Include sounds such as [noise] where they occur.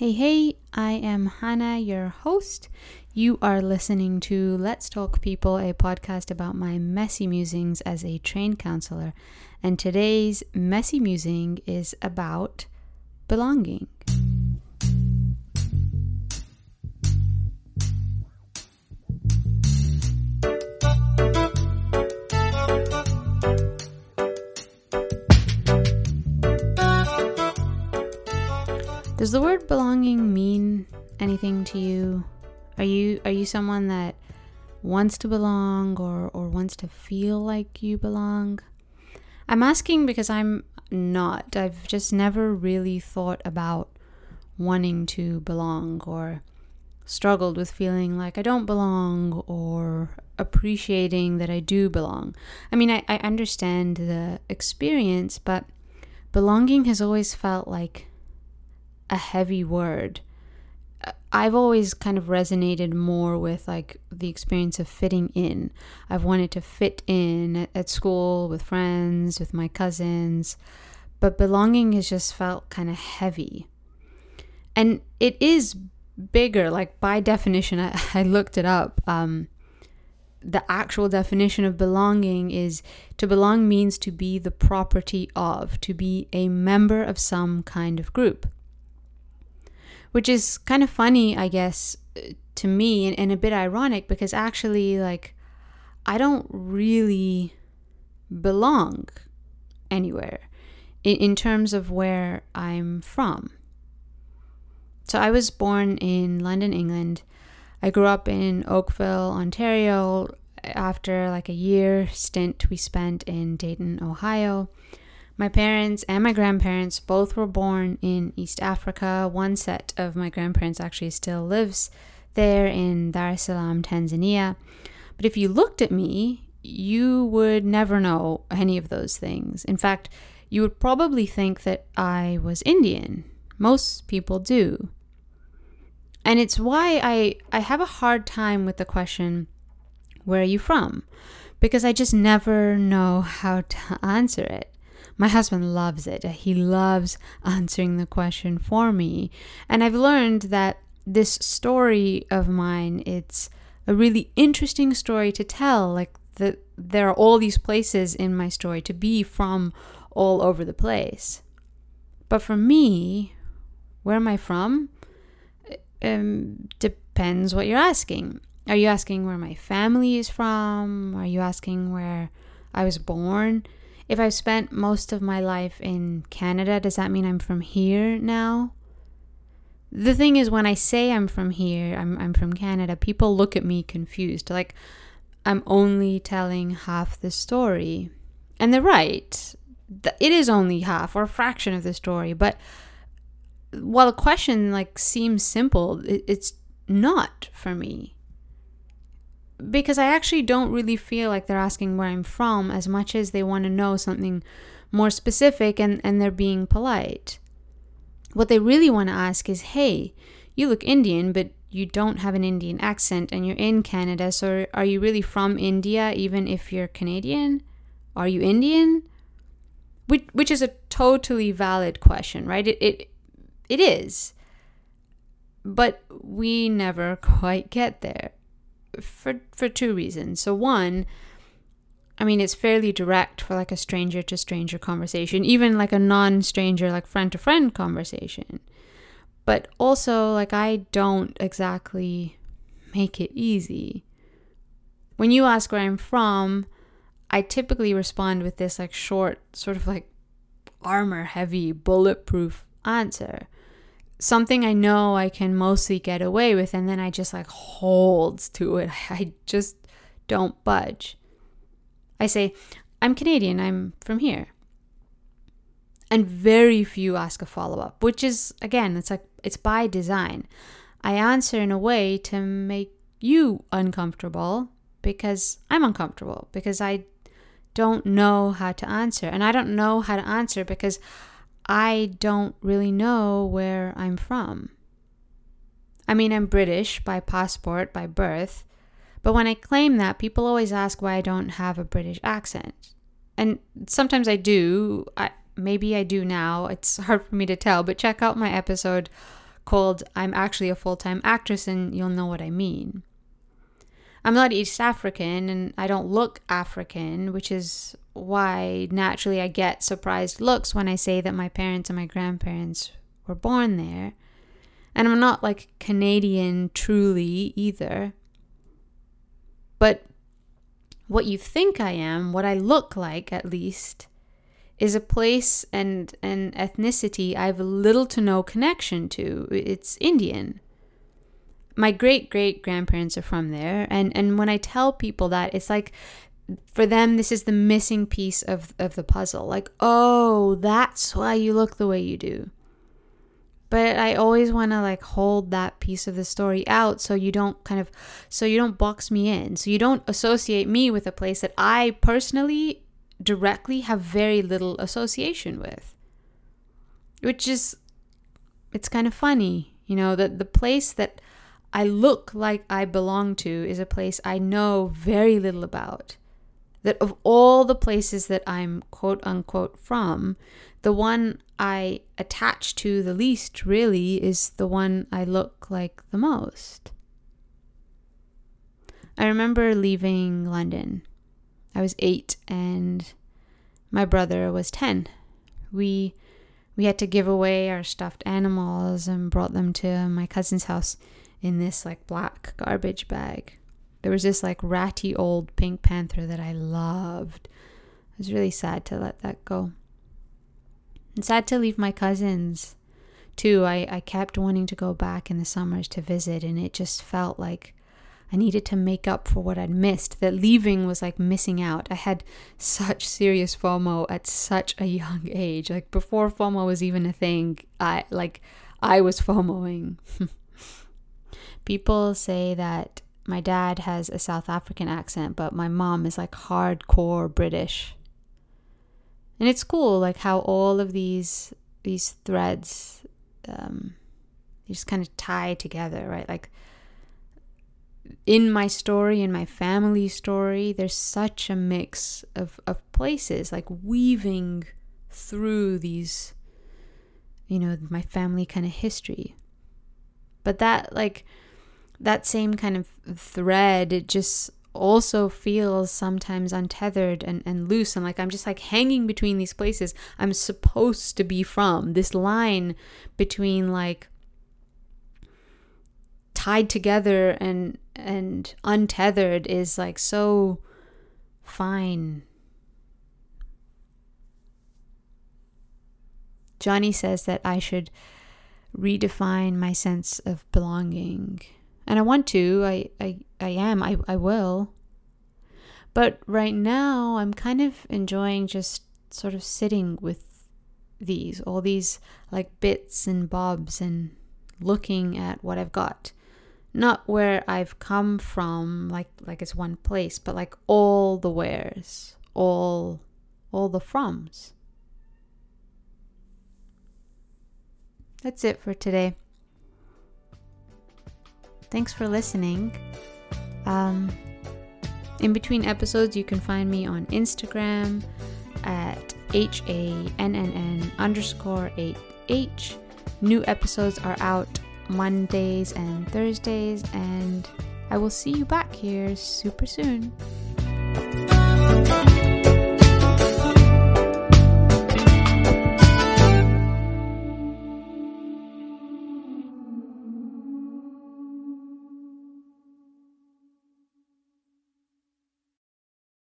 Hey, hey, I am Hannah, your host. You are listening to Let's Talk People, a podcast about my messy musings as a trained counselor. And today's messy musing is about belonging. Does the word belonging mean anything to you? Are you are you someone that wants to belong or or wants to feel like you belong? I'm asking because I'm not. I've just never really thought about wanting to belong or struggled with feeling like I don't belong or appreciating that I do belong. I mean, I, I understand the experience, but belonging has always felt like a heavy word. I've always kind of resonated more with like the experience of fitting in. I've wanted to fit in at school with friends, with my cousins, but belonging has just felt kind of heavy. And it is bigger, like by definition, I, [laughs] I looked it up. Um, the actual definition of belonging is to belong means to be the property of, to be a member of some kind of group which is kind of funny, I guess, uh, to me and, and a bit ironic because actually, like, I don't really belong anywhere in, in terms of where I'm from. So I was born in London, England. I grew up in Oakville, Ontario. After like a year stint we spent in Dayton, Ohio. My parents and my grandparents both were born in East Africa. One set of my grandparents actually still lives there in Dar es Salaam, Tanzania. But if you looked at me, you would never know any of those things. In fact, you would probably think that I was Indian. Most people do. And it's why I, I have a hard time with the question, where are you from? Because I just never know how to [laughs] answer it. My husband loves it. He loves answering the question for me. And I've learned that this story of mine, it's a really interesting story to tell. Like that there are all these places in my story to be from all over the place. But for me, where am I from? Um, depends what you're asking. Are you asking where my family is from? Are you asking where I was born? If I've spent most of my life in Canada, does that mean I'm from here now? The thing is, when I say I'm from here, I'm, I'm from Canada, people look at me confused. Like, I'm only telling half the story. And they're right. It is only half or a fraction of the story. But while the question like seems simple, it's not for me because I actually don't really feel like they're asking where I'm from as much as they want to know something more specific and, and they're being polite. What they really want to ask is hey, you look Indian, but you don't have an Indian accent and you're in Canada, so are you really from India even if you're Canadian? Are you Indian? Which, which is a totally valid question, right? It, it, it is. But we never quite get there for for two reasons. So one, I mean, it's fairly direct for like a stranger to stranger conversation, even like a non-stranger, like friend to friend conversation. But also, like I don't exactly make it easy. When you ask where I'm from, I typically respond with this like short, sort of like armor heavy, bulletproof answer something I know I can mostly get away with, and then I just like hold to it. [laughs] I just don't budge. I say, I'm Canadian, I'm from here. And very few ask a follow up, which is, again, it's like, it's by design. I answer in a way to make you uncomfortable because I'm uncomfortable, because I don't know how to answer. And I don't know how to answer because I don't really know where I'm from. I mean, I'm British by passport, by birth, but when I claim that, people always ask why I don't have a British accent. And sometimes I do. I, maybe I do now. It's [laughs] hard for me to tell, but check out my episode called I'm actually a full time actress, and you'll know what I mean. I'm not East African and I don't look African, which is why naturally I get surprised looks when I say that my parents and my grandparents were born there. And I'm not like Canadian truly either. But what you think I am, what I look like at least, is a place and an ethnicity I have little to no connection to. It's Indian my great great grandparents are from there. And and when i tell people that it's like for them this is the missing piece of of the puzzle. Like oh that's why you look the way you do. But i always want to like hold that piece of the story out so you don't kind of so you don't box me in. So you don't associate me with a place that i personally directly have very little association with. Which is it's kind of funny you know that the place that I look like I belong to is a place I know very little about. That of all the places that I'm quote unquote from, the one I attach to the least really is the one I look like the most. I remember leaving London. I was eight and my brother was 10. We we had to give away our stuffed animals and brought them to my cousin's house in this like black garbage bag. There was this like ratty old Pink Panther that I loved. I was really sad to let that go. And sad to leave my cousins too. I, I kept wanting to go back in the summers to visit, and it just felt like I needed to make up for what I'd missed. That leaving was like missing out. I had such serious FOMO at such a young age. Like before FOMO was even a thing, I like I was FOMOing. [laughs] People say that my dad has a South African accent, but my mom is like hardcore British. And it's cool, like how all of these these threads um, just kind of tie together, right? Like in my story, in my family story, there's such a mix of, of places, like weaving through these, you know, my family kind of history. But that, like, that same kind of thread, it just also feels sometimes untethered and, and loose and like I'm just like hanging between these places I'm supposed to be from. This line between like tied together and and untethered is like so fine. Johnny says that I should redefine my sense of belonging and I want to. I I, I am. I, I will. But right now, I'm kind of enjoying just sort of sitting with these, all these like bits and bobs, and looking at what I've got. Not where I've come from, like like it's one place, but like all the wheres, all all the froms. That's it for today. Thanks for listening. Um, in between episodes, you can find me on Instagram at H A N N N underscore 8H. New episodes are out Mondays and Thursdays, and I will see you back here super soon.